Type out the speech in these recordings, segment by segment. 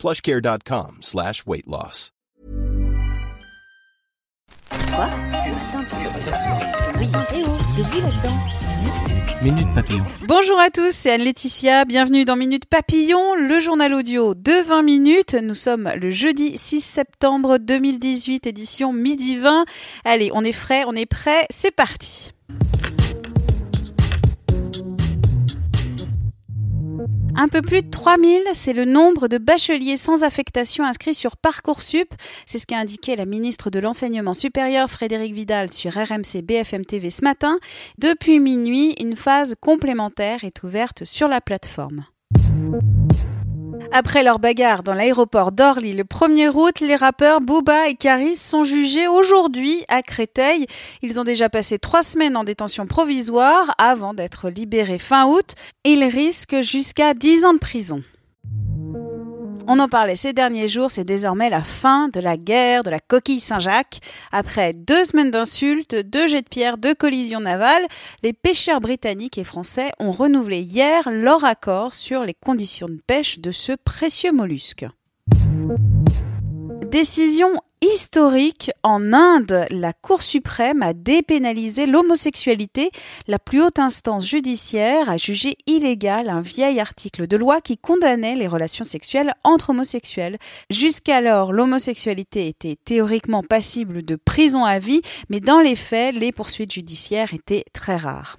plushcare.com slash weight loss. Minute Papillon. Bonjour à tous, c'est Anne-Laetitia. Bienvenue dans Minute Papillon, le journal audio de 20 minutes. Nous sommes le jeudi 6 septembre 2018, édition midi 20. Allez, on est frais, on est prêt, c'est parti. Un peu plus de 3000, c'est le nombre de bacheliers sans affectation inscrits sur Parcoursup. C'est ce qu'a indiqué la ministre de l'Enseignement supérieur Frédéric Vidal sur RMC BFM TV ce matin. Depuis minuit, une phase complémentaire est ouverte sur la plateforme. Après leur bagarre dans l'aéroport d'Orly le 1er août, les rappeurs Booba et Caris sont jugés aujourd'hui à Créteil. Ils ont déjà passé trois semaines en détention provisoire avant d'être libérés fin août. Ils risquent jusqu'à 10 ans de prison. On en parlait ces derniers jours, c'est désormais la fin de la guerre de la coquille Saint-Jacques. Après deux semaines d'insultes, deux jets de pierre, deux collisions navales, les pêcheurs britanniques et français ont renouvelé hier leur accord sur les conditions de pêche de ce précieux mollusque. Décision historique en Inde, la Cour suprême a dépénalisé l'homosexualité. La plus haute instance judiciaire a jugé illégal un vieil article de loi qui condamnait les relations sexuelles entre homosexuels. Jusqu'alors, l'homosexualité était théoriquement passible de prison à vie, mais dans les faits, les poursuites judiciaires étaient très rares.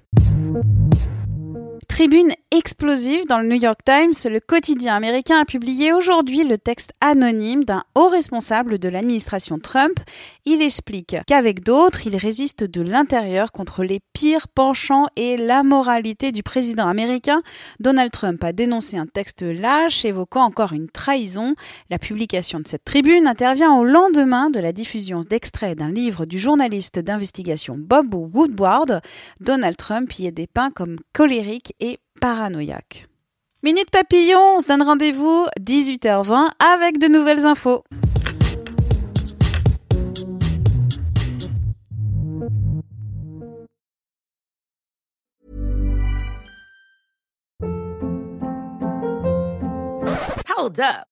Tribune explosive dans le New York Times, le quotidien américain a publié aujourd'hui le texte anonyme d'un haut responsable de l'administration Trump. Il explique qu'avec d'autres, il résiste de l'intérieur contre les pires penchants et la moralité du président américain. Donald Trump a dénoncé un texte lâche évoquant encore une trahison. La publication de cette tribune intervient au lendemain de la diffusion d'extraits d'un livre du journaliste d'investigation Bob Woodward. Donald Trump y est dépeint comme colérique et paranoïaque. Minute Papillon, on se donne rendez-vous 18h20 avec de nouvelles infos. Hold up.